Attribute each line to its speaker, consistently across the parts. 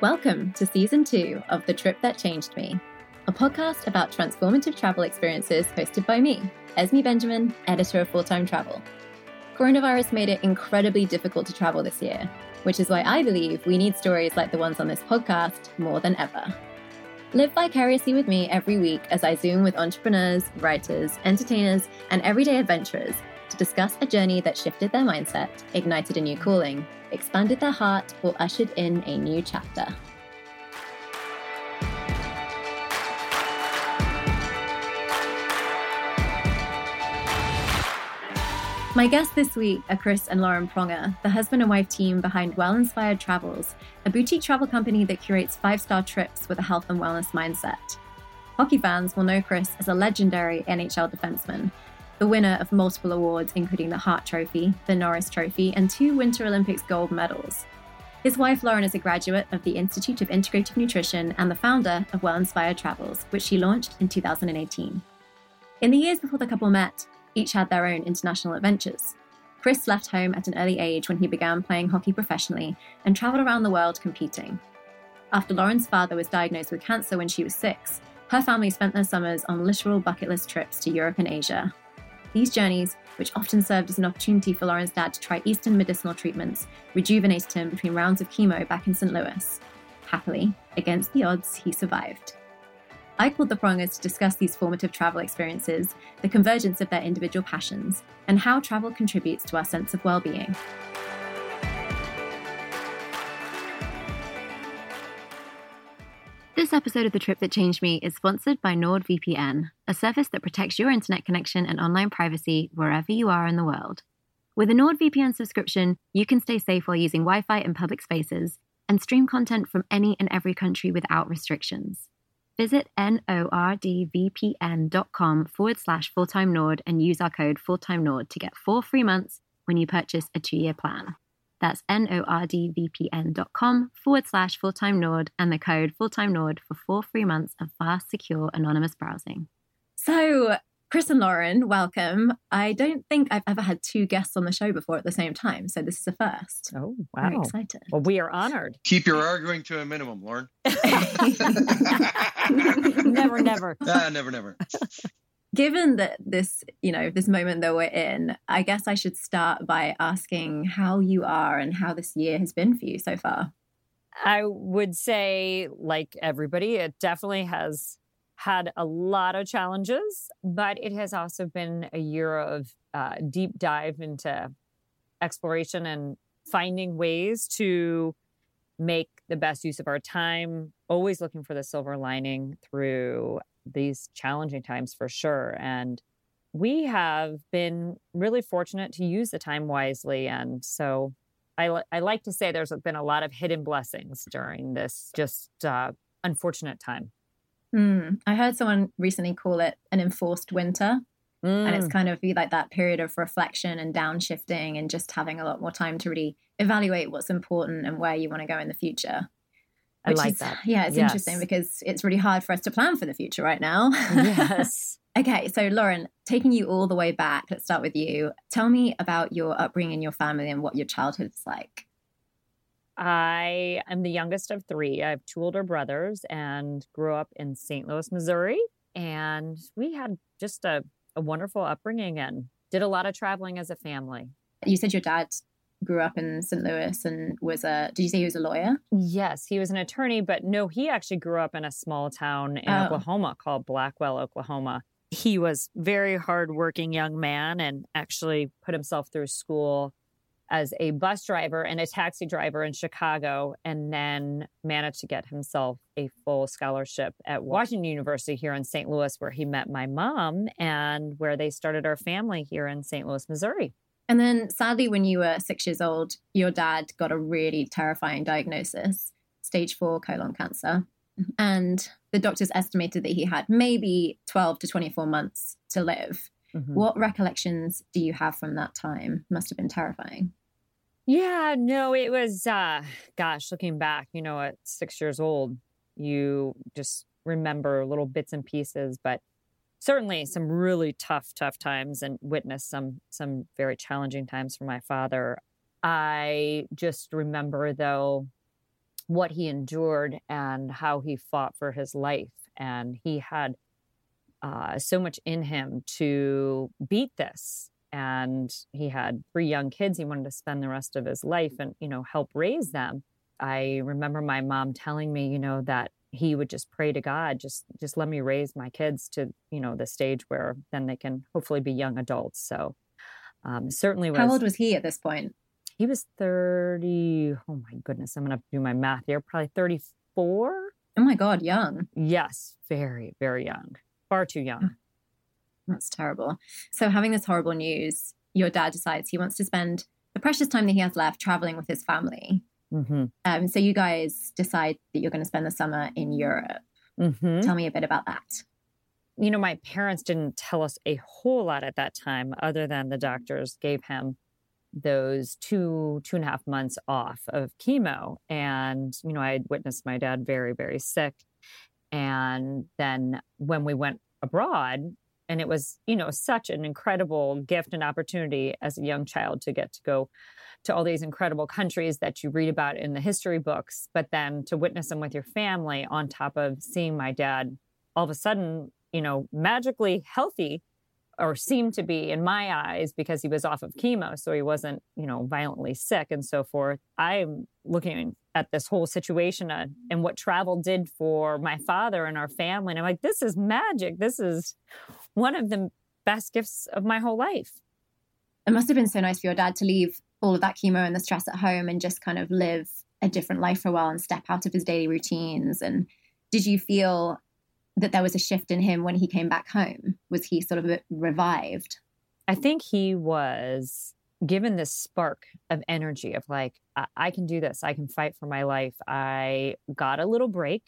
Speaker 1: Welcome to season two of The Trip That Changed Me, a podcast about transformative travel experiences hosted by me, Esme Benjamin, editor of Full Time Travel. Coronavirus made it incredibly difficult to travel this year, which is why I believe we need stories like the ones on this podcast more than ever. Live vicariously with me every week as I Zoom with entrepreneurs, writers, entertainers, and everyday adventurers to discuss a journey that shifted their mindset, ignited a new calling, expanded their heart, or ushered in a new chapter. My guests this week are Chris and Lauren Pronger, the husband and wife team behind Well Inspired Travels, a boutique travel company that curates five star trips with a health and wellness mindset. Hockey fans will know Chris as a legendary NHL defenseman, the winner of multiple awards, including the Hart Trophy, the Norris Trophy, and two Winter Olympics gold medals. His wife Lauren is a graduate of the Institute of Integrative Nutrition and the founder of Well Inspired Travels, which she launched in 2018. In the years before the couple met, each had their own international adventures. Chris left home at an early age when he began playing hockey professionally and traveled around the world competing. After Lauren's father was diagnosed with cancer when she was six, her family spent their summers on literal bucket list trips to Europe and Asia. These journeys, which often served as an opportunity for Lauren's dad to try Eastern medicinal treatments, rejuvenated him between rounds of chemo back in St. Louis. Happily, against the odds, he survived. I called the Prongers to discuss these formative travel experiences, the convergence of their individual passions, and how travel contributes to our sense of well being. This episode of The Trip That Changed Me is sponsored by NordVPN, a service that protects your internet connection and online privacy wherever you are in the world. With a NordVPN subscription, you can stay safe while using Wi Fi in public spaces and stream content from any and every country without restrictions. Visit nordvpn.com forward slash fulltime nord and use our code fulltime nord to get four free months when you purchase a two year plan. That's nordvpn.com forward slash fulltime nord and the code fulltime nord for four free months of fast, secure, anonymous browsing. So, Chris and Lauren, welcome. I don't think I've ever had two guests on the show before at the same time, so this is a first.
Speaker 2: Oh, wow.
Speaker 1: Very excited.
Speaker 2: Well, we are honored.
Speaker 3: Keep your arguing to a minimum, Lauren.
Speaker 2: never, never.
Speaker 3: Ah, never, never.
Speaker 1: Given that this, you know, this moment that we're in, I guess I should start by asking how you are and how this year has been for you so far.
Speaker 2: I would say, like everybody, it definitely has had a lot of challenges, but it has also been a year of uh, deep dive into exploration and finding ways to make the best use of our time, always looking for the silver lining through these challenging times for sure. And we have been really fortunate to use the time wisely. And so I, I like to say there's been a lot of hidden blessings during this just uh, unfortunate time.
Speaker 1: Mm. I heard someone recently call it an enforced winter. Mm. And it's kind of be like that period of reflection and downshifting and just having a lot more time to really evaluate what's important and where you want to go in the future.
Speaker 2: I like
Speaker 1: is,
Speaker 2: that.
Speaker 1: Yeah, it's
Speaker 2: yes.
Speaker 1: interesting because it's really hard for us to plan for the future right now.
Speaker 2: yes.
Speaker 1: okay, so Lauren, taking you all the way back, let's start with you. Tell me about your upbringing, your family, and what your childhood was like.
Speaker 2: I am the youngest of three. I have two older brothers and grew up in St. Louis, Missouri. And we had just a, a wonderful upbringing and did a lot of traveling as a family.
Speaker 1: You said your dad grew up in St. Louis and was a, did you say he was a lawyer?
Speaker 2: Yes, he was an attorney, but no, he actually grew up in a small town in oh. Oklahoma called Blackwell, Oklahoma. He was very hardworking young man and actually put himself through school as a bus driver and a taxi driver in Chicago, and then managed to get himself a full scholarship at Washington University here in St. Louis, where he met my mom and where they started our family here in St. Louis, Missouri.
Speaker 1: And then, sadly, when you were six years old, your dad got a really terrifying diagnosis stage four colon cancer. And the doctors estimated that he had maybe 12 to 24 months to live. Mm-hmm. What recollections do you have from that time? Must have been terrifying.
Speaker 2: Yeah, no, it was, uh, gosh, looking back, you know, at six years old, you just remember little bits and pieces, but certainly some really tough, tough times and witnessed some, some very challenging times for my father. I just remember though, what he endured and how he fought for his life. And he had uh, so much in him to beat this. And he had three young kids. He wanted to spend the rest of his life and, you know, help raise them. I remember my mom telling me, you know, that he would just pray to God, just just let me raise my kids to, you know, the stage where then they can hopefully be young adults. So um, certainly was.
Speaker 1: How old was he at this point?
Speaker 2: He was 30. Oh my goodness. I'm going to do my math here. Probably 34.
Speaker 1: Oh my God, young.
Speaker 2: Yes, very, very young. Far too young.
Speaker 1: That's terrible. So, having this horrible news, your dad decides he wants to spend the precious time that he has left traveling with his family. Mm-hmm. Um, so, you guys decide that you're going to spend the summer in Europe. Mm-hmm. Tell me a bit about that.
Speaker 2: You know, my parents didn't tell us a whole lot at that time, other than the doctors gave him those two two and a half months off of chemo and you know i had witnessed my dad very very sick and then when we went abroad and it was you know such an incredible gift and opportunity as a young child to get to go to all these incredible countries that you read about in the history books but then to witness them with your family on top of seeing my dad all of a sudden you know magically healthy or seemed to be in my eyes because he was off of chemo so he wasn't you know violently sick and so forth. I'm looking at this whole situation uh, and what travel did for my father and our family and i'm like this is magic. This is one of the best gifts of my whole life
Speaker 1: it must have been so nice for your dad to leave all of that chemo and the stress at home and just kind of live a different life for a while and step out of his daily routines and did you feel that there was a shift in him when he came back home? Was he sort of revived?
Speaker 2: I think he was given this spark of energy of like, I-, I can do this. I can fight for my life. I got a little break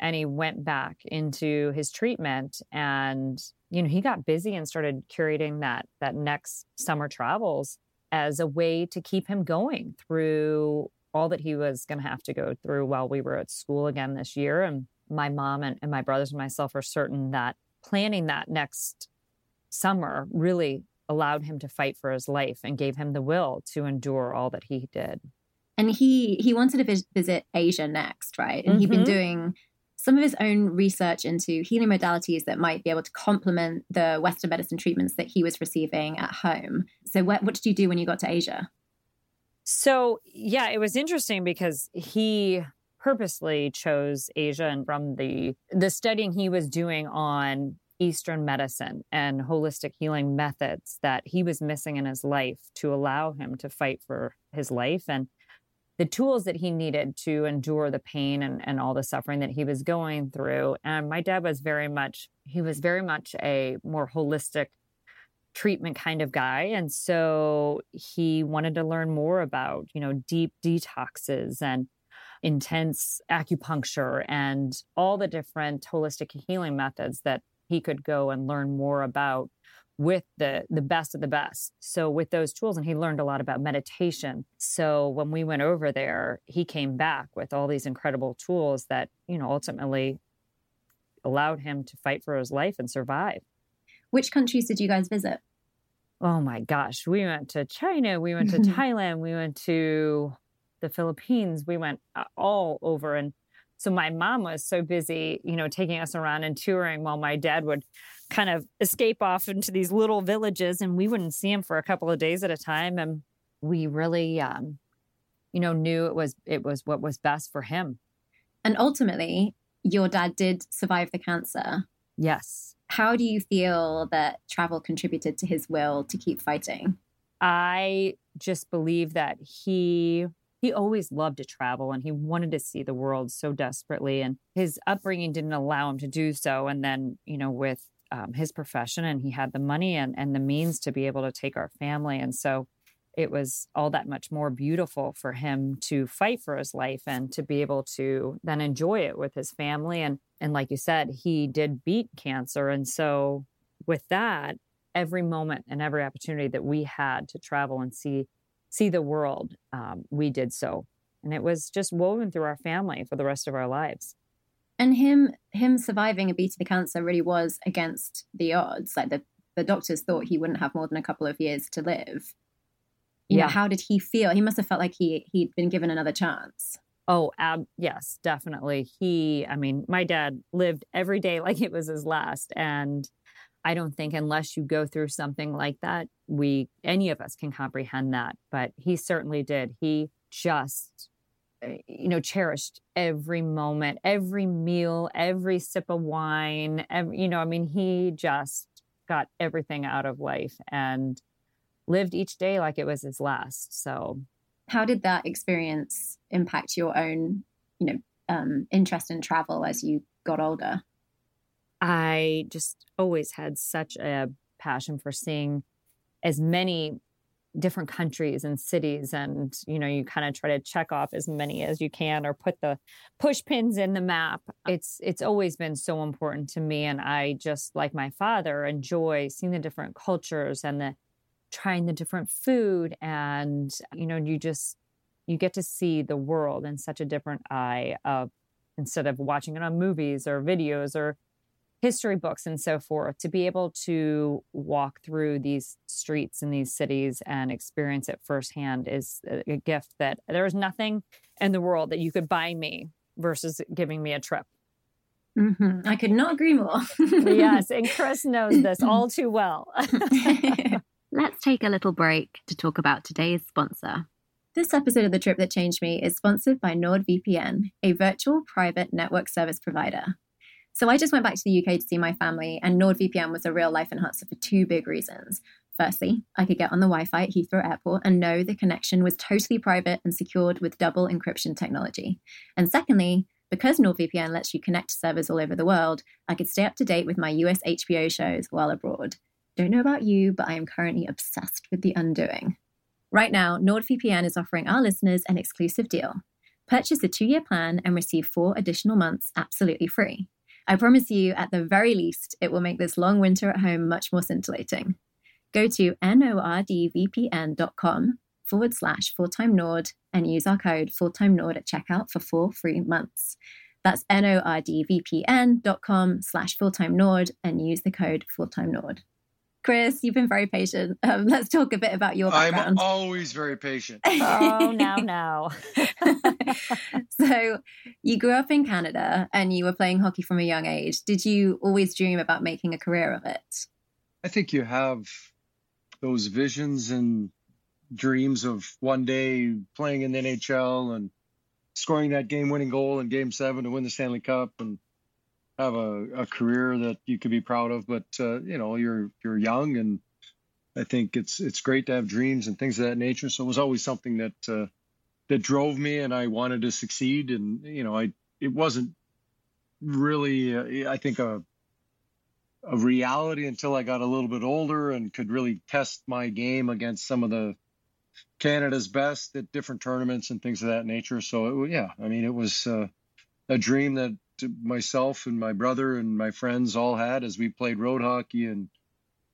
Speaker 2: and he went back into his treatment and you know he got busy and started curating that that next summer travels as a way to keep him going through all that he was going to have to go through while we were at school again this year and my mom and, and my brothers and myself are certain that planning that next summer really allowed him to fight for his life and gave him the will to endure all that he did.
Speaker 1: And he he wanted to vis- visit Asia next, right? And mm-hmm. he'd been mm-hmm. doing some of his own research into healing modalities that might be able to complement the Western medicine treatments that he was receiving at home. So, what, what did you do when you got to Asia?
Speaker 2: So, yeah, it was interesting because he purposely chose Asia and from the the studying he was doing on Eastern medicine and holistic healing methods that he was missing in his life to allow him to fight for his life and the tools that he needed to endure the pain and, and all the suffering that he was going through. And my dad was very much, he was very much a more holistic treatment kind of guy. And so he wanted to learn more about, you know, deep detoxes and intense acupuncture and all the different holistic healing methods that he could go and learn more about with the the best of the best. So with those tools and he learned a lot about meditation. So when we went over there, he came back with all these incredible tools that, you know, ultimately allowed him to fight for his life and survive.
Speaker 1: Which countries did you guys visit?
Speaker 2: Oh my gosh, we went to China, we went to Thailand, we went to the Philippines. We went uh, all over. And so my mom was so busy, you know, taking us around and touring while my dad would kind of escape off into these little villages and we wouldn't see him for a couple of days at a time. And we really, um, you know, knew it was, it was what was best for him.
Speaker 1: And ultimately, your dad did survive the cancer.
Speaker 2: Yes.
Speaker 1: How do you feel that travel contributed to his will to keep fighting?
Speaker 2: I just believe that he he always loved to travel and he wanted to see the world so desperately. And his upbringing didn't allow him to do so. And then, you know, with um, his profession and he had the money and, and the means to be able to take our family. And so it was all that much more beautiful for him to fight for his life and to be able to then enjoy it with his family. And, and like you said, he did beat cancer. And so with that, every moment and every opportunity that we had to travel and see see the world, um, we did so. And it was just woven through our family for the rest of our lives.
Speaker 1: And him him surviving a beat of the cancer really was against the odds. Like the, the doctors thought he wouldn't have more than a couple of years to live. You yeah. know, how did he feel? He must have felt like he he'd been given another chance.
Speaker 2: Oh, ab- yes, definitely. He, I mean, my dad lived every day like it was his last. And I don't think unless you go through something like that, we, any of us can comprehend that. But he certainly did. He just, you know, cherished every moment, every meal, every sip of wine. Every, you know, I mean, he just got everything out of life and lived each day like it was his last. So,
Speaker 1: how did that experience impact your own, you know, um, interest in travel as you got older?
Speaker 2: I just always had such a passion for seeing as many different countries and cities and you know you kind of try to check off as many as you can or put the push pins in the map. It's it's always been so important to me and i just like my father enjoy seeing the different cultures and the trying the different food and you know you just you get to see the world in such a different eye of instead of watching it on movies or videos or history books and so forth to be able to walk through these streets in these cities and experience it firsthand is a gift that there's nothing in the world that you could buy me versus giving me a trip
Speaker 1: mm-hmm. i could not agree more
Speaker 2: yes and chris knows this all too well
Speaker 1: let's take a little break to talk about today's sponsor this episode of The Trip That Changed Me is sponsored by NordVPN, a virtual private network service provider. So I just went back to the UK to see my family, and NordVPN was a real life enhancer for two big reasons. Firstly, I could get on the Wi Fi at Heathrow Airport and know the connection was totally private and secured with double encryption technology. And secondly, because NordVPN lets you connect to servers all over the world, I could stay up to date with my US HBO shows while abroad. Don't know about you, but I am currently obsessed with The Undoing. Right now, NordVPN is offering our listeners an exclusive deal. Purchase a two year plan and receive four additional months absolutely free. I promise you, at the very least, it will make this long winter at home much more scintillating. Go to nordvpn.com forward slash fulltime nord and use our code fulltime nord at checkout for four free months. That's nordvpn.com slash fulltime nord and use the code fulltime nord. Chris, you've been very patient. Um, let's talk a bit about your background.
Speaker 3: I'm always very patient.
Speaker 2: oh, now, now.
Speaker 1: so, you grew up in Canada and you were playing hockey from a young age. Did you always dream about making a career of it?
Speaker 3: I think you have those visions and dreams of one day playing in the NHL and scoring that game winning goal in game seven to win the Stanley Cup and have a, a career that you could be proud of. But uh, you know, you're you're young, and I think it's it's great to have dreams and things of that nature. So it was always something that uh, that drove me, and I wanted to succeed. And you know, I it wasn't really uh, I think a a reality until I got a little bit older and could really test my game against some of the Canada's best at different tournaments and things of that nature. So it, yeah, I mean, it was uh, a dream that myself and my brother and my friends all had as we played road hockey and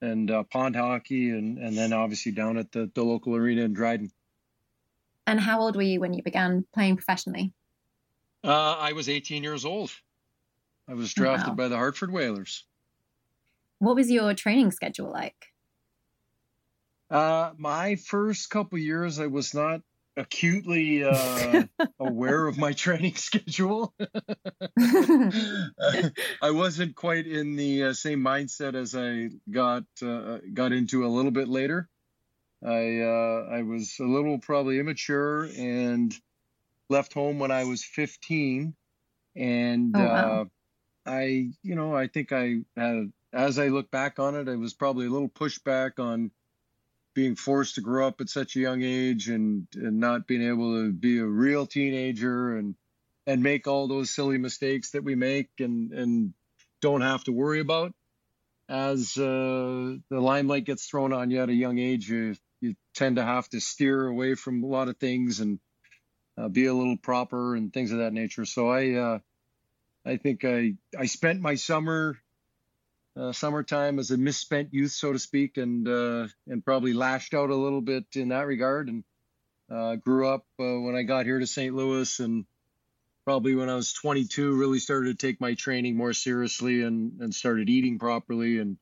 Speaker 3: and uh, pond hockey and and then obviously down at the, the local arena in Dryden.
Speaker 1: And how old were you when you began playing professionally?
Speaker 3: Uh, I was 18 years old. I was drafted wow. by the Hartford Whalers.
Speaker 1: What was your training schedule like?
Speaker 3: Uh, my first couple years, I was not acutely uh, aware of my training schedule. I wasn't quite in the uh, same mindset as I got uh, got into a little bit later. I uh, I was a little probably immature and left home when I was 15, and oh, wow. Uh, I you know I think I had as I look back on it, I was probably a little pushback on being forced to grow up at such a young age and, and not being able to be a real teenager and and make all those silly mistakes that we make and and don't have to worry about as uh, the limelight gets thrown on you at a young age you, you tend to have to steer away from a lot of things and uh, be a little proper and things of that nature so i uh, i think i i spent my summer uh, summertime as a misspent youth, so to speak, and uh, and probably lashed out a little bit in that regard. And uh, grew up uh, when I got here to St. Louis, and probably when I was 22, really started to take my training more seriously and and started eating properly and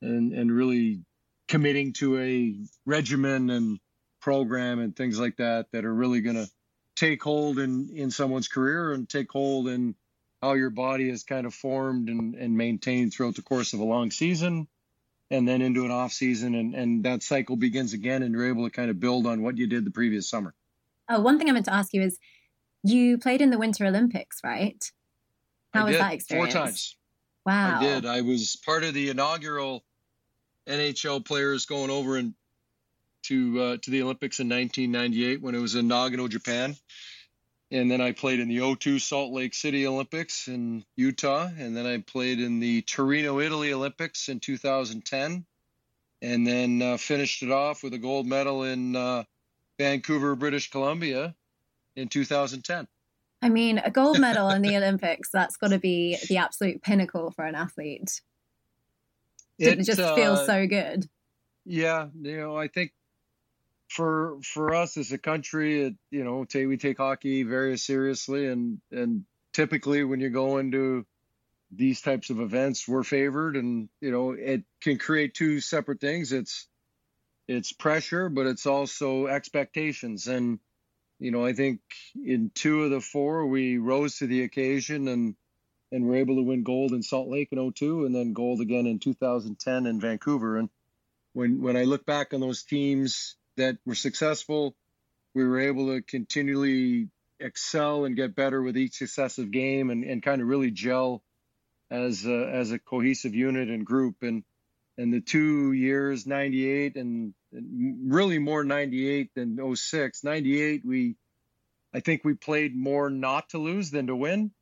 Speaker 3: and and really committing to a regimen and program and things like that that are really going to take hold in in someone's career and take hold in how your body is kind of formed and, and maintained throughout the course of a long season and then into an off season and, and that cycle begins again and you're able to kind of build on what you did the previous summer.
Speaker 1: Oh, one thing I meant to ask you is you played in the Winter Olympics, right? How
Speaker 3: I
Speaker 1: was
Speaker 3: did,
Speaker 1: that experience?
Speaker 3: Four times.
Speaker 1: Wow.
Speaker 3: I did. I was part of the inaugural NHL players going over and to uh, to the Olympics in 1998 when it was in Nagano, Japan. And then I played in the O2 Salt Lake City Olympics in Utah. And then I played in the Torino, Italy Olympics in 2010. And then uh, finished it off with a gold medal in uh, Vancouver, British Columbia in 2010.
Speaker 1: I mean, a gold medal in the Olympics, that's got to be the absolute pinnacle for an athlete. It, it just uh, feels so good.
Speaker 3: Yeah, you know, I think for for us as a country, it, you know, take, we take hockey very seriously, and and typically when you go into these types of events, we're favored, and you know, it can create two separate things. It's it's pressure, but it's also expectations, and you know, I think in two of the four we rose to the occasion and and we were able to win gold in Salt Lake in 02 and then gold again in 2010 in Vancouver. And when when I look back on those teams that were successful, we were able to continually excel and get better with each successive game and, and kind of really gel as a, as a cohesive unit and group. And and the two years 98 and, and really more 98 than 06 98 we i think we played more not to lose than to win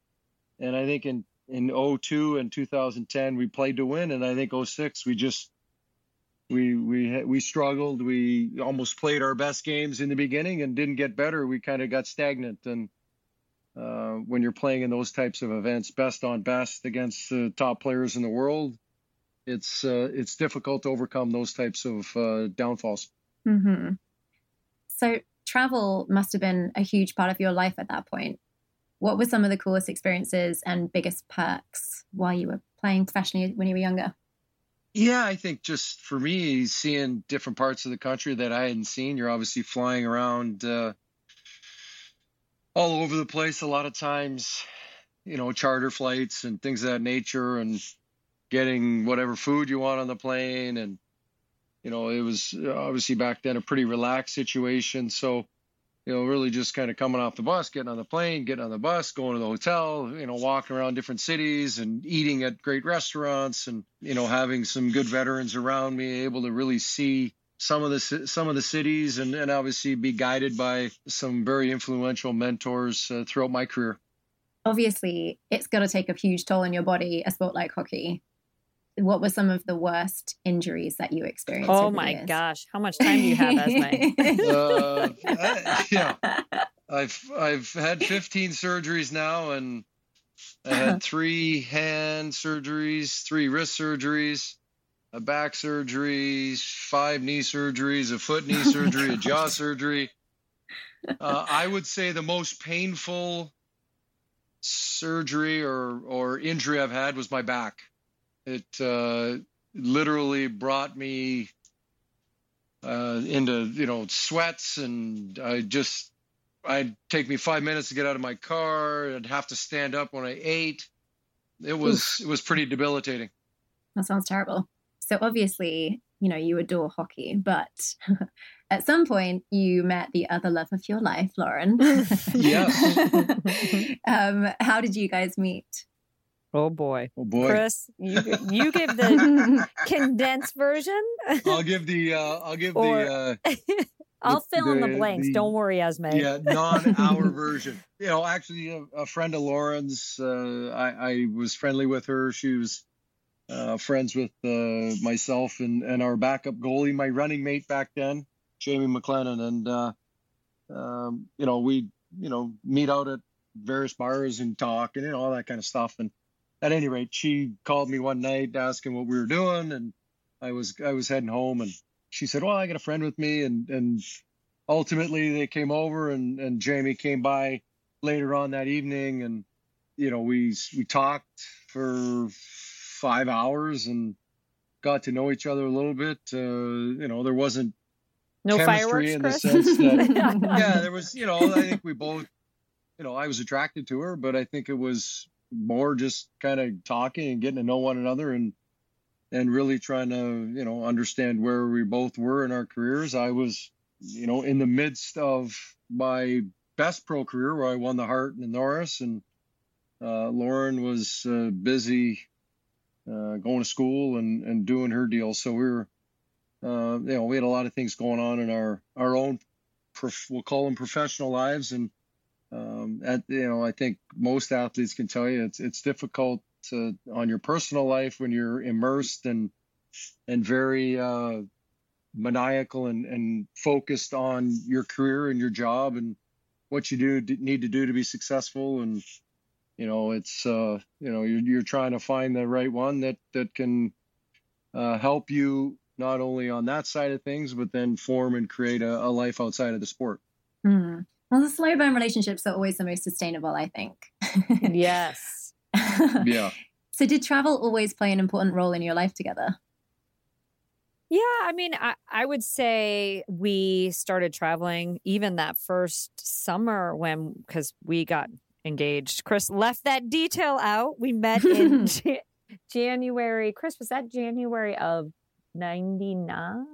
Speaker 3: and i think in in 02 and 2010 we played to win and i think 06 we just we we we struggled we almost played our best games in the beginning and didn't get better we kind of got stagnant and uh, when you're playing in those types of events best on best against the top players in the world it's uh, it's difficult to overcome those types of uh, downfalls.
Speaker 1: Mm-hmm. So travel must have been a huge part of your life at that point. What were some of the coolest experiences and biggest perks while you were playing professionally when you were younger?
Speaker 3: Yeah, I think just for me, seeing different parts of the country that I hadn't seen. You're obviously flying around uh, all over the place. A lot of times, you know, charter flights and things of that nature, and getting whatever food you want on the plane and you know it was obviously back then a pretty relaxed situation so you know really just kind of coming off the bus getting on the plane getting on the bus going to the hotel you know walking around different cities and eating at great restaurants and you know having some good veterans around me able to really see some of the some of the cities and, and obviously be guided by some very influential mentors uh, throughout my career.
Speaker 1: Obviously it's going to take a huge toll on your body a sport like hockey what were some of the worst injuries that you experienced?
Speaker 2: Oh my gosh, how much time do you have, Esme? uh,
Speaker 3: I, yeah, I've I've had 15 surgeries now, and I had three hand surgeries, three wrist surgeries, a back surgery, five knee surgeries, a foot knee surgery, a jaw surgery. Uh, I would say the most painful surgery or or injury I've had was my back. It uh, literally brought me uh, into you know sweats, and I just I'd take me five minutes to get out of my car. I'd have to stand up when I ate. It was Oof. it was pretty debilitating.
Speaker 1: That sounds terrible. So obviously, you know, you adore hockey, but at some point you met the other love of your life, Lauren.
Speaker 3: yes.
Speaker 1: um, how did you guys meet?
Speaker 2: Oh boy.
Speaker 3: Oh boy.
Speaker 2: Chris, you you give the condensed version.
Speaker 3: I'll give the uh I'll give or, the uh
Speaker 2: I'll the, fill in the, the blanks. The, Don't worry, Esme.
Speaker 3: Yeah, non-hour version. You know, actually, a, a friend of Lauren's. Uh, I, I was friendly with her. She was uh, friends with uh, myself and, and our backup goalie, my running mate back then, Jamie McLennan, and uh, um, you know we you know meet out at various bars and talk and you know all that kind of stuff. And at any rate, she called me one night asking what we were doing, and I was I was heading home, and she said, "Well, I got a friend with me," and and ultimately they came over, and and Jamie came by later on that evening, and you know we we talked for five hours and got to know each other a little bit. Uh, you know, there wasn't
Speaker 2: no
Speaker 3: chemistry
Speaker 2: fireworks,
Speaker 3: in the sense that yeah, there was you know I think we both you know I was attracted to her, but I think it was more just kind of talking and getting to know one another and and really trying to you know understand where we both were in our careers. I was you know in the midst of my best pro career where I won the Hart and the Norris, and uh, Lauren was uh, busy uh, going to school and and doing her deal. So we were uh, you know we had a lot of things going on in our our own prof- we'll call them professional lives and. Um, at, you know, I think most athletes can tell you it's it's difficult to, on your personal life when you're immersed and and very uh, maniacal and, and focused on your career and your job and what you do need to do to be successful and you know it's uh, you know you're, you're trying to find the right one that that can uh, help you not only on that side of things but then form and create a, a life outside of the sport
Speaker 1: mm. Well the slow burn relationships are always the most sustainable i think
Speaker 2: yes
Speaker 3: yeah
Speaker 1: so did travel always play an important role in your life together
Speaker 2: yeah, I mean, I, I would say we started traveling even that first summer when, because we got engaged. Chris left that detail out. We met in J- January. Chris, was that January of 99?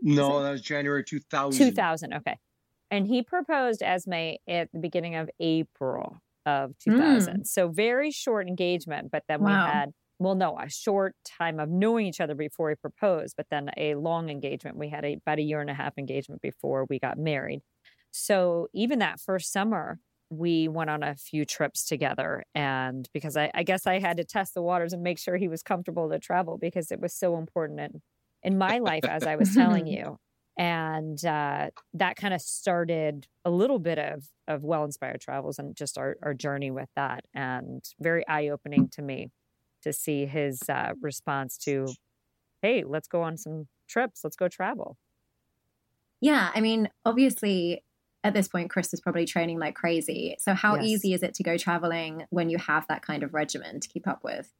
Speaker 3: No, that was January 2000.
Speaker 2: 2000, okay. And he proposed Esme at the beginning of April of 2000. Mm. So very short engagement, but then wow. we had well, no, a short time of knowing each other before we proposed, but then a long engagement. We had a, about a year and a half engagement before we got married. So even that first summer, we went on a few trips together. And because I, I, guess I had to test the waters and make sure he was comfortable to travel because it was so important in, in my life, as I was telling you. And uh, that kind of started a little bit of, of well inspired travels and just our, our journey with that. And very eye opening to me to see his uh, response to, hey, let's go on some trips, let's go travel.
Speaker 1: Yeah, I mean, obviously, at this point, Chris is probably training like crazy. So, how yes. easy is it to go traveling when you have that kind of regimen to keep up with?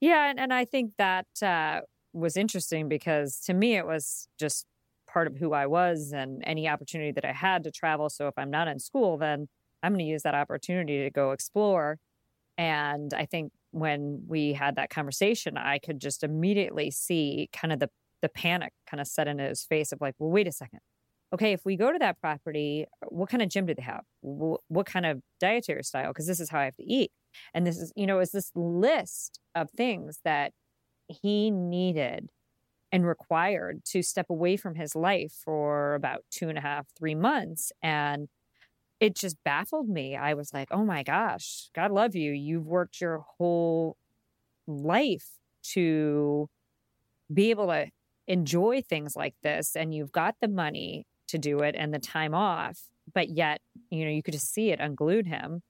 Speaker 2: Yeah, and, and I think that uh, was interesting because to me, it was just part of who I was and any opportunity that I had to travel. So, if I'm not in school, then I'm going to use that opportunity to go explore. And I think when we had that conversation, I could just immediately see kind of the the panic kind of set into his face of like, well, wait a second. Okay, if we go to that property, what kind of gym do they have? What kind of dietary style? Because this is how I have to eat. And this is, you know, is this list of things that he needed and required to step away from his life for about two and a half, three months. And it just baffled me. I was like, oh my gosh, God love you. You've worked your whole life to be able to enjoy things like this, and you've got the money to do it and the time off, but yet, you know, you could just see it unglued him.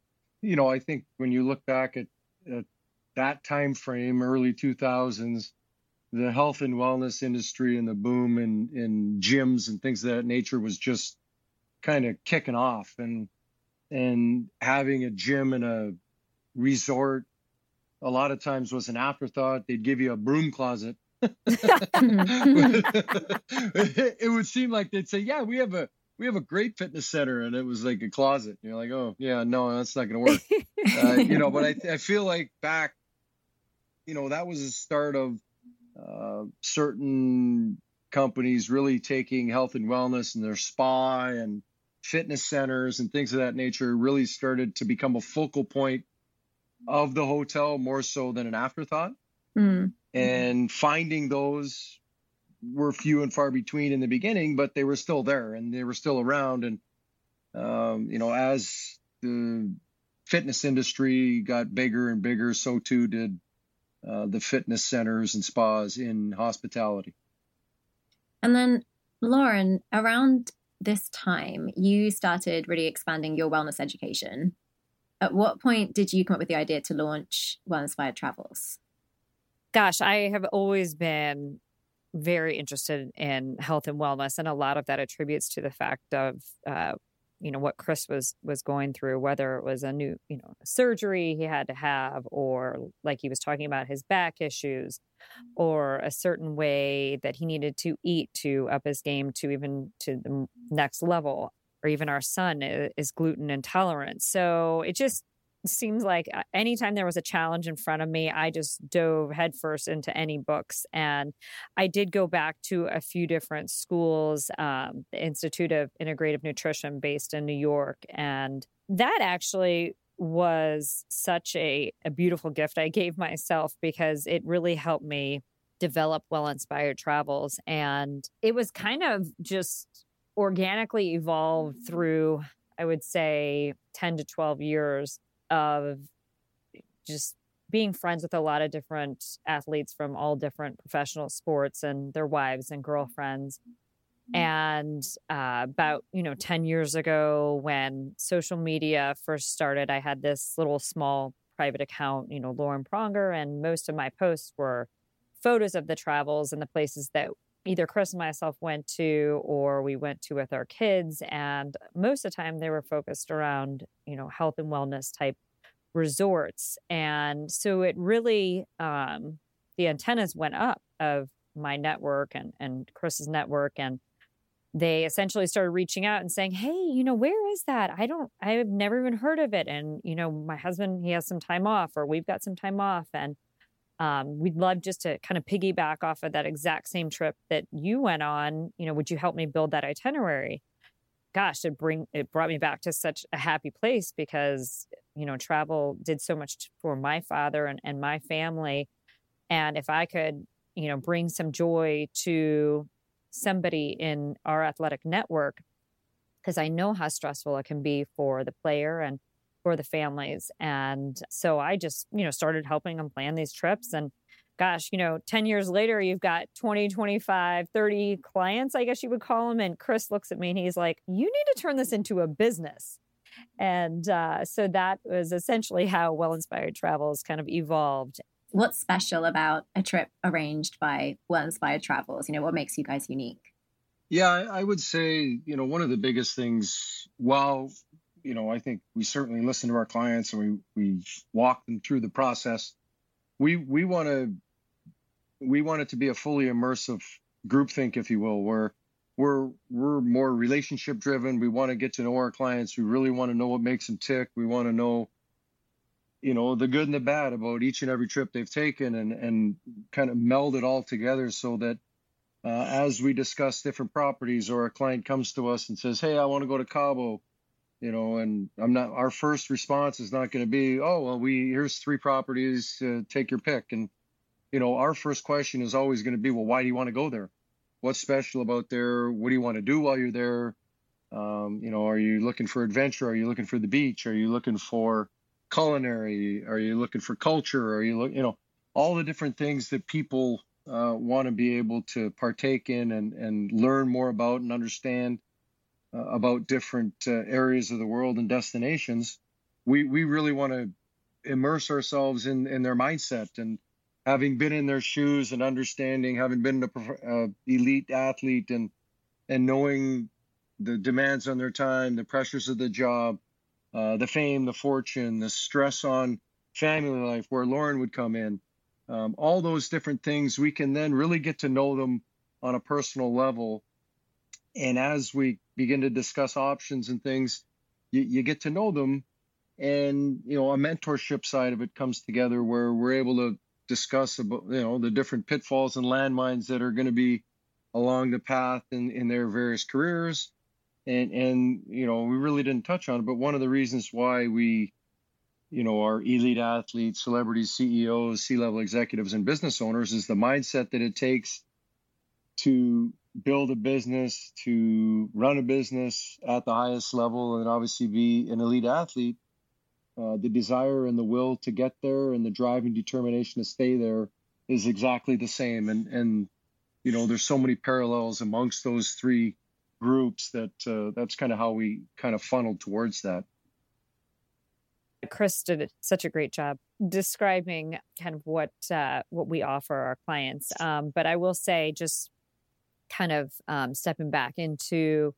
Speaker 3: You know, I think when you look back at, at that time frame, early 2000s, the health and wellness industry and the boom in, in gyms and things of that nature was just kind of kicking off. And and having a gym in a resort a lot of times was an afterthought. They'd give you a broom closet. It would seem like they'd say yeah we have a we have a great fitness center and it was like a closet. And you're like oh yeah no that's not going to work. Uh, you know but I, I feel like back you know that was the start of uh, certain companies really taking health and wellness and their spa and fitness centers and things of that nature really started to become a focal point of the hotel more so than an afterthought. Mm. And finding those were few and far between in the beginning, but they were still there and they were still around. And, um, you know, as the fitness industry got bigger and bigger, so too did uh, the fitness centers and spas in hospitality.
Speaker 1: And then, Lauren, around this time, you started really expanding your wellness education. At what point did you come up with the idea to launch Well Inspired Travels?
Speaker 2: Gosh, I have always been very interested in health and wellness, and a lot of that attributes to the fact of, uh, you know what Chris was was going through, whether it was a new you know surgery he had to have, or like he was talking about his back issues, mm-hmm. or a certain way that he needed to eat to up his game to even to the next level, or even our son is gluten intolerant. So it just seems like uh, anytime there was a challenge in front of me, I just dove headfirst into any books. And I did go back to a few different schools, um, the Institute of Integrative Nutrition based in New York. And that actually was such a, a beautiful gift I gave myself because it really helped me develop well inspired travels. And it was kind of just organically evolved through, I would say, 10 to 12 years of just being friends with a lot of different athletes from all different professional sports and their wives and girlfriends. Mm-hmm. And uh, about, you know, 10 years ago when social media first started, I had this little small private account, you know, Lauren Pronger, and most of my posts were photos of the travels and the places that either Chris and myself went to or we went to with our kids. And most of the time they were focused around, you know, health and wellness type resorts. And so it really, um, the antennas went up of my network and, and Chris's network. And they essentially started reaching out and saying, Hey, you know, where is that? I don't, I've never even heard of it. And, you know, my husband, he has some time off or we've got some time off. And, um, we'd love just to kind of piggyback off of that exact same trip that you went on. You know, would you help me build that itinerary? Gosh, it bring it brought me back to such a happy place because you know travel did so much for my father and, and my family, and if I could you know bring some joy to somebody in our athletic network, because I know how stressful it can be for the player and for the families. And so I just, you know, started helping them plan these trips. And gosh, you know, 10 years later, you've got 20, 25, 30 clients, I guess you would call them. And Chris looks at me and he's like, you need to turn this into a business. And uh, so that was essentially how Well Inspired Travels kind of evolved.
Speaker 1: What's special about a trip arranged by Well Inspired Travels? You know, what makes you guys unique?
Speaker 3: Yeah, I would say, you know, one of the biggest things, while you know, I think we certainly listen to our clients and we we walk them through the process. We we want to we want it to be a fully immersive groupthink, if you will, where we're we're more relationship driven. We want to get to know our clients. We really want to know what makes them tick. We want to know, you know, the good and the bad about each and every trip they've taken, and and kind of meld it all together so that uh, as we discuss different properties, or a client comes to us and says, "Hey, I want to go to Cabo." You know, and I'm not, our first response is not going to be, oh, well, we, here's three properties, uh, take your pick. And, you know, our first question is always going to be, well, why do you want to go there? What's special about there? What do you want to do while you're there? Um, you know, are you looking for adventure? Are you looking for the beach? Are you looking for culinary? Are you looking for culture? Are you look, you know, all the different things that people uh, want to be able to partake in and, and learn more about and understand uh, about different uh, areas of the world and destinations, we we really want to immerse ourselves in in their mindset and having been in their shoes and understanding, having been an elite athlete and and knowing the demands on their time, the pressures of the job, uh, the fame, the fortune, the stress on family life, where Lauren would come in, um, all those different things, we can then really get to know them on a personal level. And as we begin to discuss options and things, you, you get to know them. And, you know, a mentorship side of it comes together where we're able to discuss about, you know, the different pitfalls and landmines that are going to be along the path in, in their various careers. And, and, you know, we really didn't touch on it, but one of the reasons why we, you know, our elite athletes, celebrities, CEOs, C level executives, and business owners is the mindset that it takes to build a business, to run a business at the highest level, and obviously be an elite athlete, uh, the desire and the will to get there and the drive and determination to stay there is exactly the same. And and you know, there's so many parallels amongst those three groups that uh, that's kind of how we kind of funneled towards that.
Speaker 2: Chris did such a great job describing kind of what uh, what we offer our clients. Um, but I will say, just kind of um, stepping back into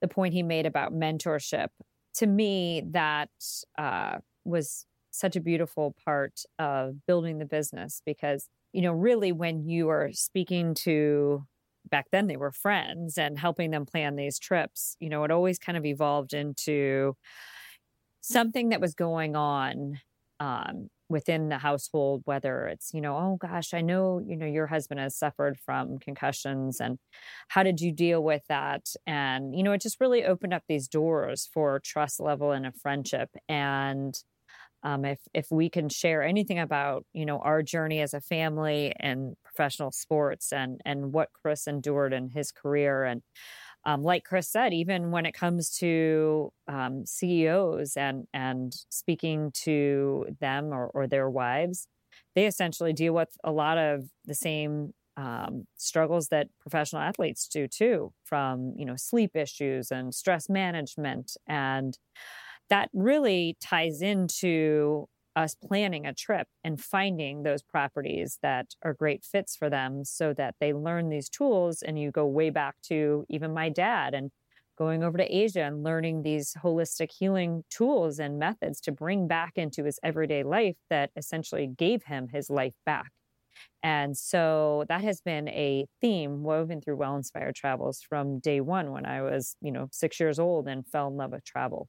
Speaker 2: the point he made about mentorship. To me, that uh, was such a beautiful part of building the business because, you know, really when you are speaking to back then they were friends and helping them plan these trips, you know, it always kind of evolved into something that was going on um, within the household, whether it's, you know, oh gosh, I know, you know, your husband has suffered from concussions and how did you deal with that? And, you know, it just really opened up these doors for trust level and a friendship. And um, if if we can share anything about, you know, our journey as a family and professional sports and and what Chris endured in his career and um, like Chris said, even when it comes to um, CEOs and and speaking to them or, or their wives, they essentially deal with a lot of the same um, struggles that professional athletes do too, from you know sleep issues and stress management, and that really ties into us planning a trip and finding those properties that are great fits for them so that they learn these tools and you go way back to even my dad and going over to Asia and learning these holistic healing tools and methods to bring back into his everyday life that essentially gave him his life back. And so that has been a theme woven through Well Inspired Travels from day one when I was, you know, six years old and fell in love with travel.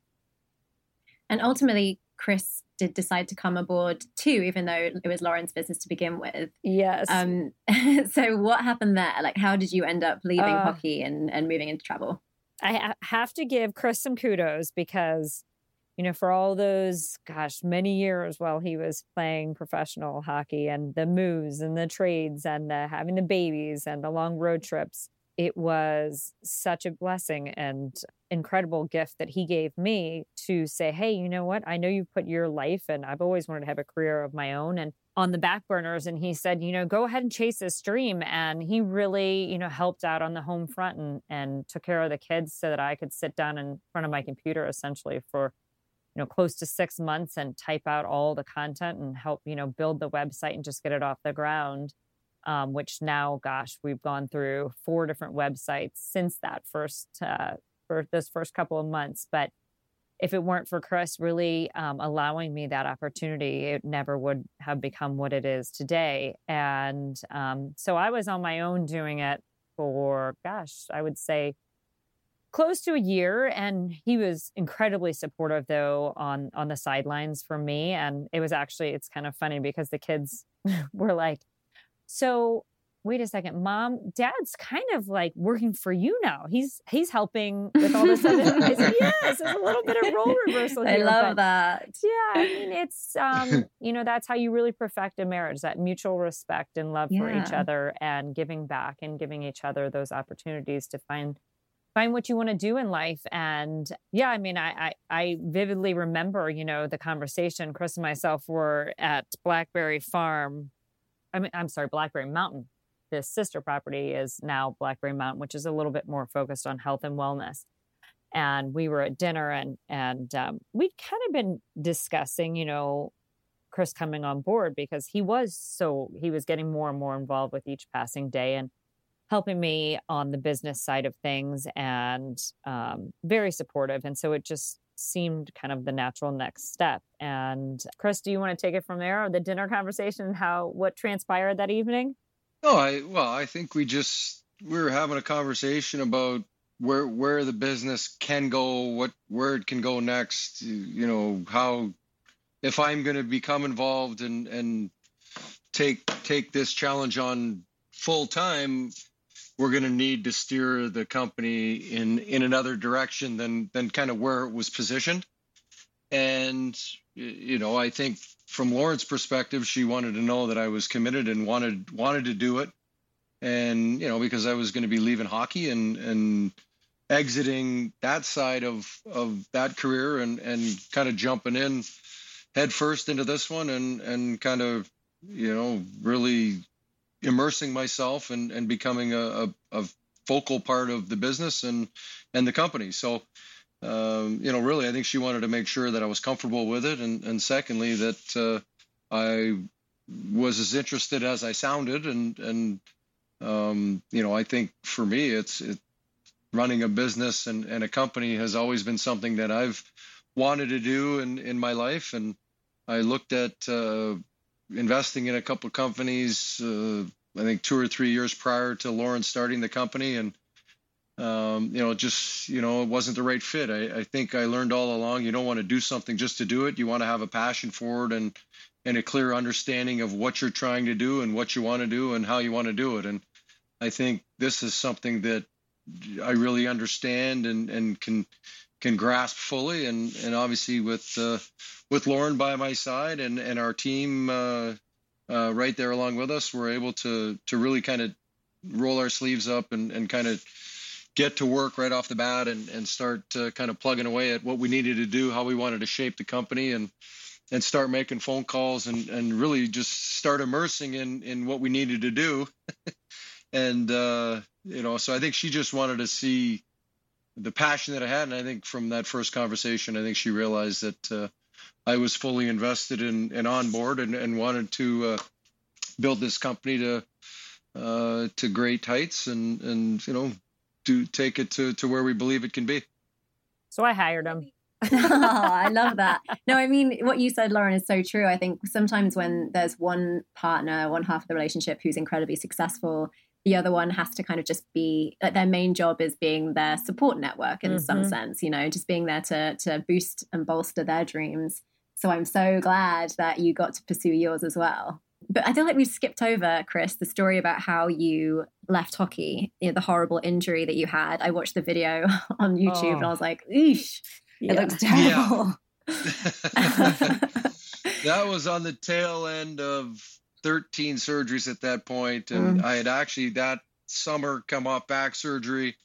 Speaker 1: And ultimately, Chris did decide to come aboard too, even though it was Lauren's business to begin with.
Speaker 2: Yes. Um,
Speaker 1: so what happened there? Like, how did you end up leaving uh, hockey and, and moving into travel?
Speaker 2: I have to give Chris some kudos because, you know, for all those, gosh, many years while he was playing professional hockey and the moves and the trades and the, having the babies and the long road trips, it was such a blessing and incredible gift that he gave me to say, Hey, you know what? I know you've put your life and I've always wanted to have a career of my own and on the back burners. And he said, you know, go ahead and chase this dream. And he really, you know, helped out on the home front and, and took care of the kids so that I could sit down in front of my computer essentially for, you know, close to six months and type out all the content and help, you know, build the website and just get it off the ground um, which now, gosh, we've gone through four different websites since that first uh, for this first couple of months. But if it weren't for Chris really um, allowing me that opportunity, it never would have become what it is today. And um, so I was on my own doing it for, gosh, I would say close to a year and he was incredibly supportive though on on the sidelines for me and it was actually it's kind of funny because the kids were like so wait a second, mom, dad's kind of like working for you now. He's he's helping with all this other. I said, yes, there's a little bit of role reversal
Speaker 1: here. I love that.
Speaker 2: Yeah, I mean, it's um, you know, that's how you really perfect a marriage: that mutual respect and love yeah. for each other, and giving back and giving each other those opportunities to find find what you want to do in life and yeah i mean I, I, I vividly remember you know the conversation chris and myself were at blackberry farm I mean, I'm sorry, Blackberry Mountain. This sister property is now Blackberry Mountain, which is a little bit more focused on health and wellness. And we were at dinner, and and um, we'd kind of been discussing, you know, Chris coming on board because he was so he was getting more and more involved with each passing day and helping me on the business side of things and um, very supportive. And so it just seemed kind of the natural next step. And Chris, do you want to take it from there? The dinner conversation, how what transpired that evening?
Speaker 3: No, I well, I think we just we were having a conversation about where where the business can go, what where it can go next. You know how if I'm going to become involved and and take take this challenge on full time, we're going to need to steer the company in in another direction than than kind of where it was positioned. And you know i think from lauren's perspective she wanted to know that i was committed and wanted wanted to do it. And you know because i was going to be leaving hockey and and exiting that side of of that career and and kind of jumping in head first into this one and and kind of you know really immersing myself and, and becoming a, a, a, focal part of the business and and the company. So, um, you know, really, I think she wanted to make sure that I was comfortable with it, and and secondly that uh, I was as interested as I sounded, and and um, you know, I think for me, it's it running a business and, and a company has always been something that I've wanted to do in, in my life. And I looked at uh, investing in a couple of companies, uh, I think two or three years prior to Lauren starting the company. And, um, you know, just, you know, it wasn't the right fit. I, I think I learned all along you don't want to do something just to do it. You want to have a passion for it and, and a clear understanding of what you're trying to do and what you want to do and how you want to do it. And I think this is something that I really understand and, and can can grasp fully. And and obviously with uh, with Lauren by my side and and our team uh, uh, right there along with us, we're able to to really kind of roll our sleeves up and and kind of get to work right off the bat and and start uh, kind of plugging away at what we needed to do, how we wanted to shape the company, and and start making phone calls and and really just start immersing in in what we needed to do. and uh, you know, so I think she just wanted to see the passion that I had, and I think from that first conversation, I think she realized that uh, I was fully invested in and on board, and, and wanted to uh, build this company to uh, to great heights, and and you know, to take it to to where we believe it can be.
Speaker 2: So I hired him.
Speaker 1: oh, I love that. No, I mean, what you said, Lauren, is so true. I think sometimes when there's one partner, one half of the relationship who's incredibly successful, the other one has to kind of just be like their main job is being their support network in mm-hmm. some sense you know just being there to to boost and bolster their dreams so i'm so glad that you got to pursue yours as well but i feel like we've skipped over chris the story about how you left hockey you know, the horrible injury that you had i watched the video on youtube oh. and i was like eesh yeah. it looks terrible
Speaker 3: yeah. that was on the tail end of 13 surgeries at that point, and mm. I had actually that summer come off back surgery.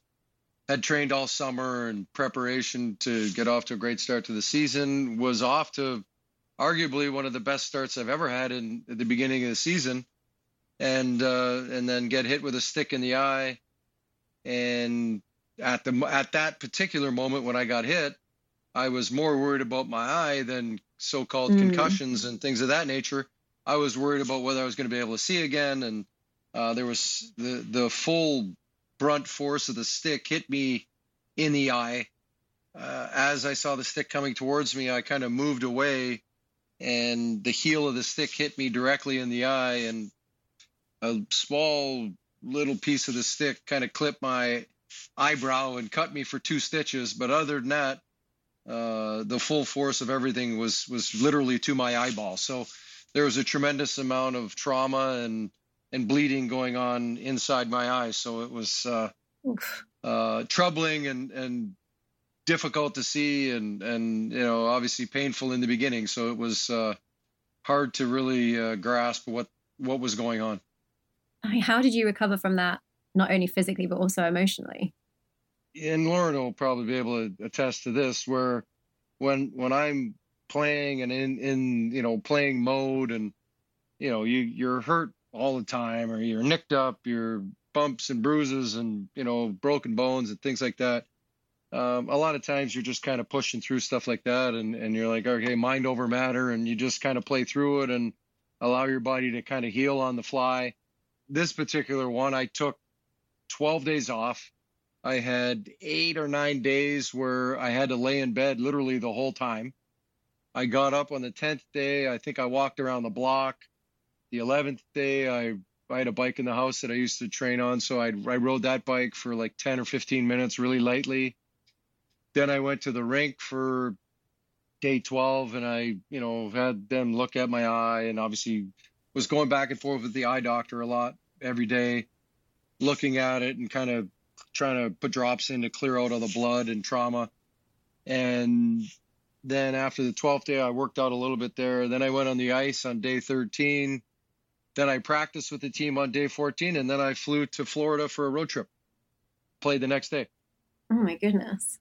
Speaker 3: Had trained all summer in preparation to get off to a great start to the season. Was off to arguably one of the best starts I've ever had in at the beginning of the season, and uh, and then get hit with a stick in the eye. And at the at that particular moment when I got hit, I was more worried about my eye than so-called mm. concussions and things of that nature. I was worried about whether I was going to be able to see again, and uh, there was the the full brunt force of the stick hit me in the eye. Uh, as I saw the stick coming towards me, I kind of moved away, and the heel of the stick hit me directly in the eye, and a small little piece of the stick kind of clipped my eyebrow and cut me for two stitches. But other than that, uh, the full force of everything was was literally to my eyeball. So there was a tremendous amount of trauma and and bleeding going on inside my eyes. So it was uh, uh, troubling and and difficult to see, and and you know obviously painful in the beginning. So it was uh, hard to really uh, grasp what what was going on.
Speaker 1: How did you recover from that? Not only physically but also emotionally.
Speaker 3: And Lauren will probably be able to attest to this, where when when I'm playing and in in you know playing mode and you know you you're hurt all the time or you're nicked up you're bumps and bruises and you know broken bones and things like that. Um, a lot of times you're just kind of pushing through stuff like that and and you're like okay mind over matter and you just kind of play through it and allow your body to kind of heal on the fly. This particular one i took 12 days off. I had eight or nine days where i had to lay in bed literally the whole time I got up on the 10th day. I think I walked around the block. The 11th day, I, I had a bike in the house that I used to train on. So I, I rode that bike for like 10 or 15 minutes really lightly. Then I went to the rink for day 12 and I, you know, had them look at my eye and obviously was going back and forth with the eye doctor a lot every day, looking at it and kind of trying to put drops in to clear out all the blood and trauma. And then after the 12th day, I worked out a little bit there. Then I went on the ice on day 13. Then I practiced with the team on day 14. And then I flew to Florida for a road trip, played the next day.
Speaker 1: Oh my goodness.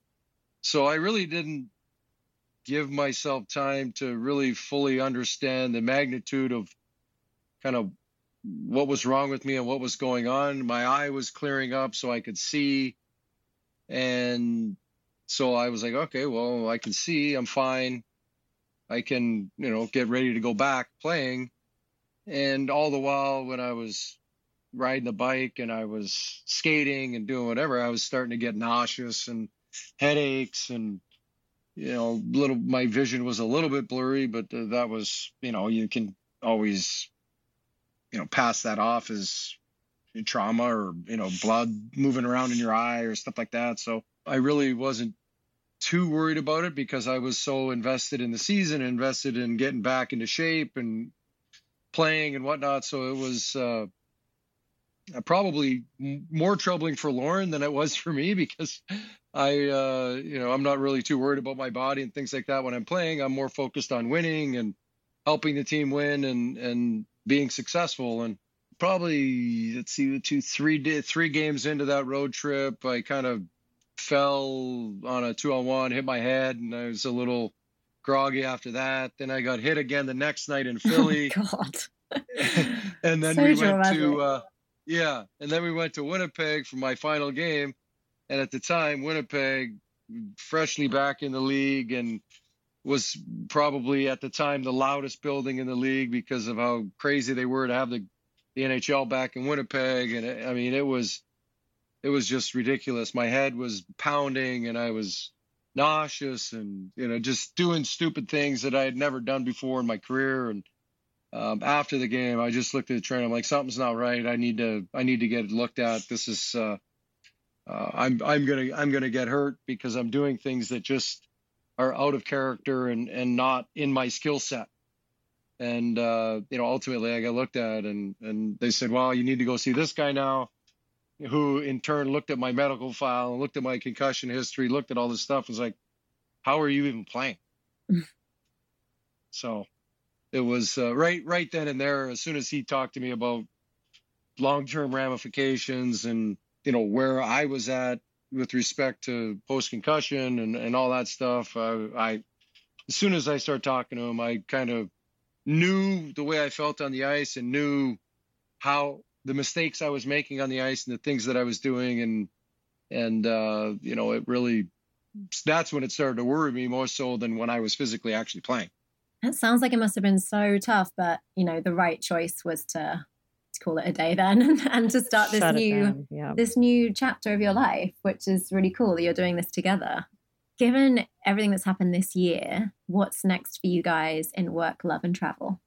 Speaker 3: So I really didn't give myself time to really fully understand the magnitude of kind of what was wrong with me and what was going on. My eye was clearing up so I could see. And so I was like, okay, well, I can see, I'm fine. I can, you know, get ready to go back playing. And all the while, when I was riding the bike and I was skating and doing whatever, I was starting to get nauseous and headaches and you know, little my vision was a little bit blurry, but that was, you know, you can always you know, pass that off as trauma or, you know, blood moving around in your eye or stuff like that. So I really wasn't too worried about it because I was so invested in the season, invested in getting back into shape and playing and whatnot. So it was uh, probably more troubling for Lauren than it was for me because I, uh, you know, I'm not really too worried about my body and things like that when I'm playing. I'm more focused on winning and helping the team win and and being successful. And probably let's see, two, three, three games into that road trip, I kind of fell on a two on one, hit my head, and I was a little groggy after that. Then I got hit again the next night in Philly.
Speaker 1: Oh, God.
Speaker 3: and then so we went to uh, yeah, and then we went to Winnipeg for my final game. And at the time, Winnipeg, freshly back in the league, and was probably at the time the loudest building in the league because of how crazy they were to have the, the NHL back in Winnipeg. And it, I mean, it was it was just ridiculous. My head was pounding, and I was nauseous, and you know, just doing stupid things that I had never done before in my career. And um, after the game, I just looked at the trainer. I'm like, something's not right. I need to I need to get looked at. This is uh, uh, I'm I'm gonna I'm gonna get hurt because I'm doing things that just are out of character and and not in my skill set. And uh, you know, ultimately, I got looked at, and and they said, "Well, you need to go see this guy now." Who in turn looked at my medical file and looked at my concussion history, looked at all this stuff, was like, "How are you even playing?" so, it was uh, right right then and there. As soon as he talked to me about long-term ramifications and you know where I was at with respect to post concussion and, and all that stuff. Uh, I, as soon as I started talking to him, I kind of knew the way I felt on the ice and knew how the mistakes I was making on the ice and the things that I was doing. And, and, uh, you know, it really, that's when it started to worry me more so than when I was physically actually playing.
Speaker 1: It sounds like it must have been so tough, but you know, the right choice was to to call it a day then and to start this Shut new yeah. this new chapter of your life which is really cool that you're doing this together given everything that's happened this year what's next for you guys in work love and travel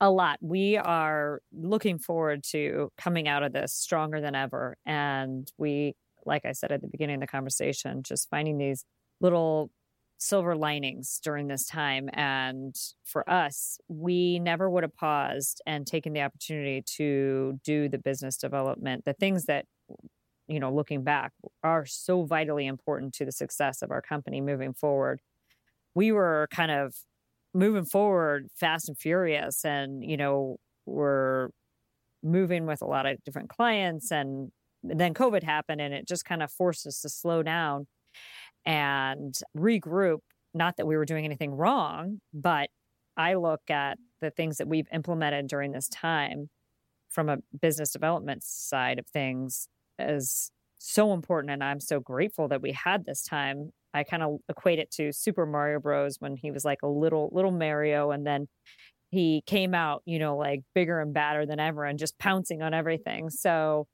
Speaker 2: a, lot we are looking forward to coming out of this stronger than ever and we like i said at the beginning of the conversation just finding these little silver linings during this time. And for us, we never would have paused and taken the opportunity to do the business development, the things that, you know, looking back are so vitally important to the success of our company moving forward. We were kind of moving forward fast and furious and, you know, we're moving with a lot of different clients and then COVID happened and it just kind of forced us to slow down and regroup. Not that we were doing anything wrong, but I look at the things that we've implemented during this time from a business development side of things as so important. And I'm so grateful that we had this time. I kind of equate it to Super Mario Bros. when he was like a little, little Mario. And then he came out, you know, like bigger and badder than ever and just pouncing on everything. So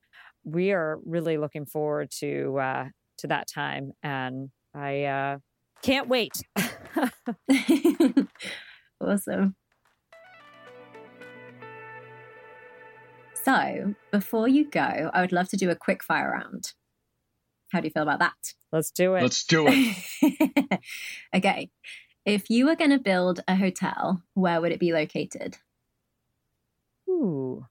Speaker 2: we are really looking forward to, uh, to that time. And I uh, can't wait.
Speaker 1: awesome. So, before you go, I would love to do a quick fire round. How do you feel about that?
Speaker 2: Let's do it.
Speaker 3: Let's do it.
Speaker 1: okay. If you were going to build a hotel, where would it be located?
Speaker 2: Ooh,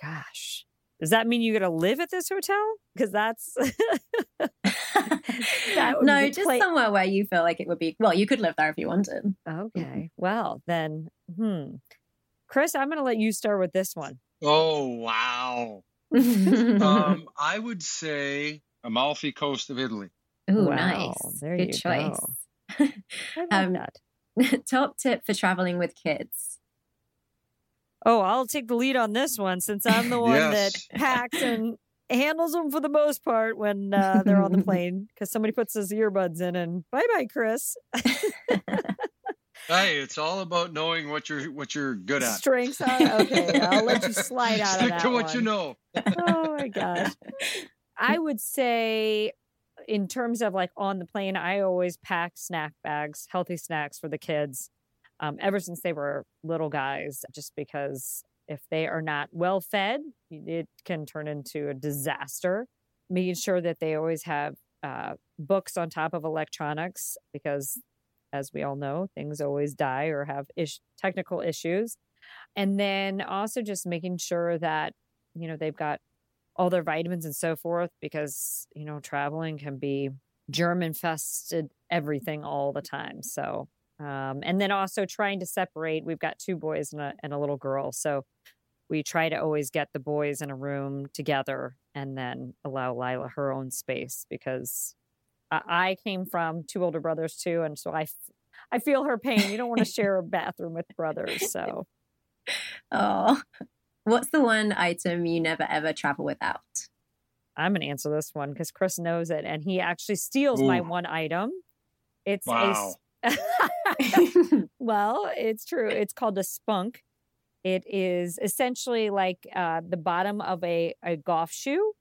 Speaker 2: gosh. Does that mean you're going to live at this hotel? Because that's.
Speaker 1: that no, just play- somewhere where you feel like it would be. Well, you could live there if you wanted.
Speaker 2: Okay. Well, then, hmm. Chris, I'm going to let you start with this one.
Speaker 3: Oh, wow. um, I would say Amalfi Coast of Italy.
Speaker 1: Oh, wow. nice. There Good choice.
Speaker 2: Go. I um,
Speaker 1: that. top tip for traveling with kids.
Speaker 2: Oh, I'll take the lead on this one since I'm the one yes. that packs and handles them for the most part when uh, they're on the plane because somebody puts his earbuds in and bye bye, Chris.
Speaker 3: Hey, it's all about knowing what you're what you're good at.
Speaker 2: Strengths are okay. I'll let you slide out
Speaker 3: Stick
Speaker 2: of that Stick
Speaker 3: to what
Speaker 2: one.
Speaker 3: you know.
Speaker 2: oh my gosh. I would say, in terms of like on the plane, I always pack snack bags, healthy snacks for the kids, um, ever since they were little guys, just because if they are not well fed, it can turn into a disaster. Making sure that they always have uh, books on top of electronics, because as we all know, things always die or have ish- technical issues. And then also just making sure that, you know, they've got all their vitamins and so forth because you know traveling can be germ infested everything all the time so um, and then also trying to separate we've got two boys and a, and a little girl so we try to always get the boys in a room together and then allow lila her own space because i, came from two older brothers too and so i f- i feel her pain. You don't want to share a bathroom with brothers so.
Speaker 1: Oh, what's the one item you never ever travel without?
Speaker 2: I'm going to answer this one because Chris knows it, and he actually steals my one item. It's
Speaker 3: Wow.
Speaker 2: a s- well, it's true. It's called a Spoonk. It is essentially like uh, the bottom of a, a golf shoe.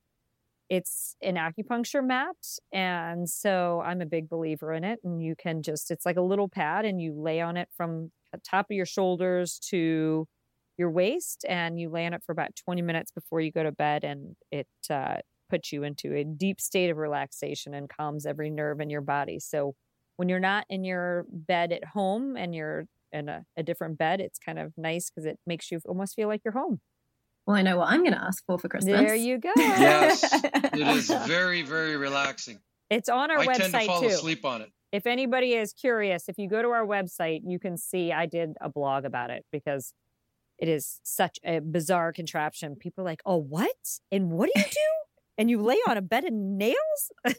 Speaker 2: It's an acupuncture mat. And so I'm a big believer in it. And you can just, it's like a little pad, and you lay on it from the top of your shoulders to your waist. And you lay on it for about 20 minutes before you go to bed. And it uh, puts you into a deep state of relaxation and calms every nerve in your body. So when you're not in your bed at home and you're in a, a different bed, it's kind of nice because it makes you almost feel like you're home.
Speaker 1: well, I know what I'm going to ask for for Christmas.
Speaker 2: There you go.
Speaker 3: Yes, It is very, very relaxing.
Speaker 2: It's on our
Speaker 3: I tend to
Speaker 2: website
Speaker 3: fall
Speaker 2: too.
Speaker 3: asleep on it.
Speaker 2: If anybody is curious, if you go to our website, you can see I did a blog about it because it is such a bizarre contraption. People are like, oh, what? And what do you do? and you lay on a bed of nails?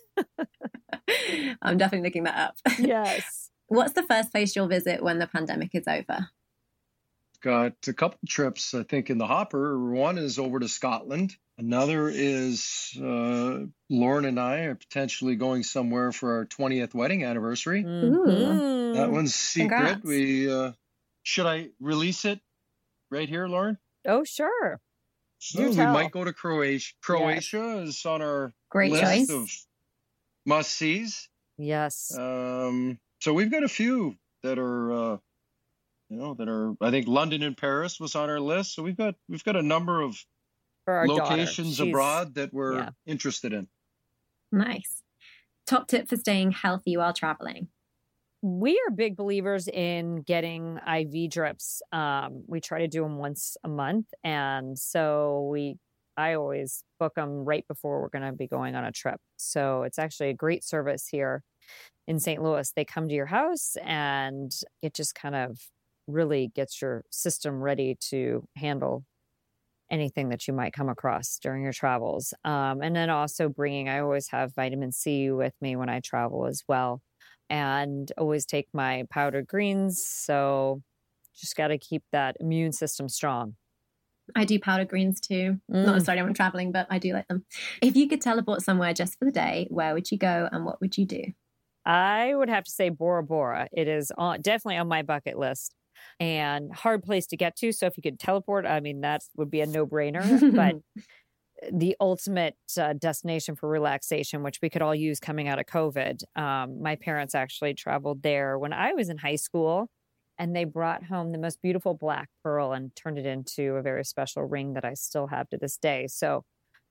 Speaker 1: I'm definitely looking that up.
Speaker 2: yes.
Speaker 1: What's the first place you'll visit when the pandemic is over?
Speaker 3: Got a couple trips, I think, in the hopper. One is over to Scotland. Another is uh, Lauren and I are potentially going somewhere for our 20th wedding anniversary.
Speaker 2: Mhm.
Speaker 3: That one's secret.
Speaker 1: Congrats.
Speaker 3: We uh, should I release it right here, Lauren?
Speaker 2: Oh, sure.
Speaker 3: So
Speaker 2: You
Speaker 3: we
Speaker 2: tell.
Speaker 3: might go to Croatia. Croatia is on our
Speaker 1: Great
Speaker 3: list
Speaker 1: choice.
Speaker 3: of must sees.
Speaker 2: Yes.
Speaker 3: Um, so we've got a few that are, uh, you know, that are. I think London and Paris was on our list. So we've got we've got a number of
Speaker 2: For our daughter.
Speaker 3: locations abroad that we're
Speaker 2: yeah.
Speaker 3: interested in.
Speaker 1: Nice. Top tip for staying healthy while traveling.
Speaker 2: We are big believers in getting IV drips. Um, we try to do them once a month, and so we. I always book them right before we're going to be going on a trip. So it's actually a great service here in St. Louis. They come to your house, and it just kind of really gets your system ready to handle anything that you might come across during your travels. Um, and then also bringing, I always have vitamin C with me when I travel as well and always take my powdered greens. So just got to keep that immune system strong.
Speaker 1: I do powdered greens too. Not
Speaker 2: Mm.
Speaker 1: necessarily when I'm traveling, but I do like them. If you could teleport somewhere just for the day, where would you go and what would you do?
Speaker 2: I would have to say Bora Bora. It is on, definitely on my bucket list and hard place to get to. So if you could teleport, I mean, that would be a no brainer. but the ultimate uh, destination for relaxation, which we could all use coming out of COVID. Um, my parents actually traveled there when I was in high school, and they brought home the most beautiful black pearl and turned it into a very special ring that I still have to this day. So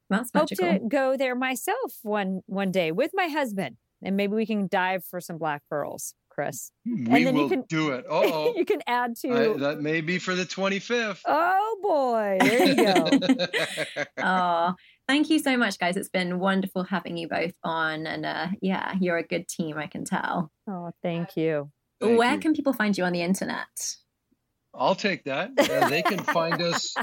Speaker 1: That's
Speaker 2: hope
Speaker 1: magical.
Speaker 2: to go there myself one one day with my husband, and maybe we can dive for some black pearls, Chris.
Speaker 3: We
Speaker 2: then you
Speaker 3: will
Speaker 2: can-
Speaker 3: do it. Oh,
Speaker 2: you can add to.
Speaker 3: that may be for the 25th.
Speaker 2: oh boy, there you go.
Speaker 1: Oh, thank you so much, guys. It's been wonderful having you both on. And uh, yeah, you're a good team, I can tell.
Speaker 2: oh, thank you.
Speaker 3: Thank
Speaker 1: Where
Speaker 3: you.
Speaker 1: can people find you on the internet?
Speaker 3: I'll take that. Uh, they can find us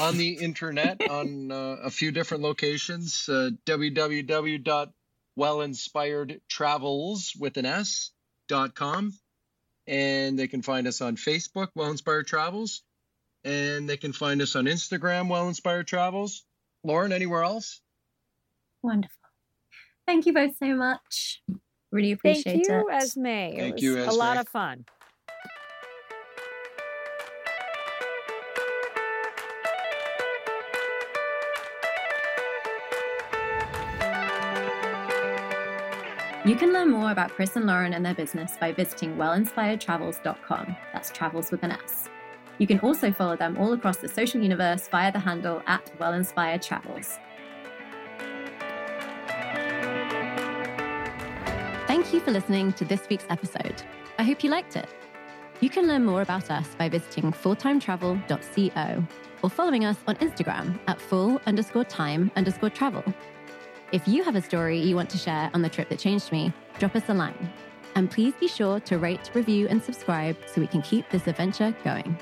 Speaker 3: on the internet on uh, a few different locations. Uh, www.wellinspiredtravels with an S dot com, and they can find us on Facebook, Well Inspired Travels, and they can find us on Instagram, Well Inspired Travels. Lauren, anywhere else?
Speaker 1: Wonderful. Thank you both so much. Really
Speaker 2: Thank
Speaker 1: appreciate
Speaker 2: you,
Speaker 1: it.
Speaker 2: Esme. It
Speaker 3: Thank
Speaker 2: was
Speaker 3: you,
Speaker 2: a lot of fun.
Speaker 1: You can learn more about Chris and Lauren and their business by visiting wellinspiredtravels.com. That's travels with an S. You can also follow them all across the social universe via the handle at wellinspiredtravels. Thank you for listening to this week's episode. I hope you liked it. You can learn more about us by visiting fulltimetravel.co or following us on Instagram at full underscore time underscore travel. If you have a story you want to share on the trip that changed me, drop us a line. And please be sure to rate, review, and subscribe so we can keep this adventure going.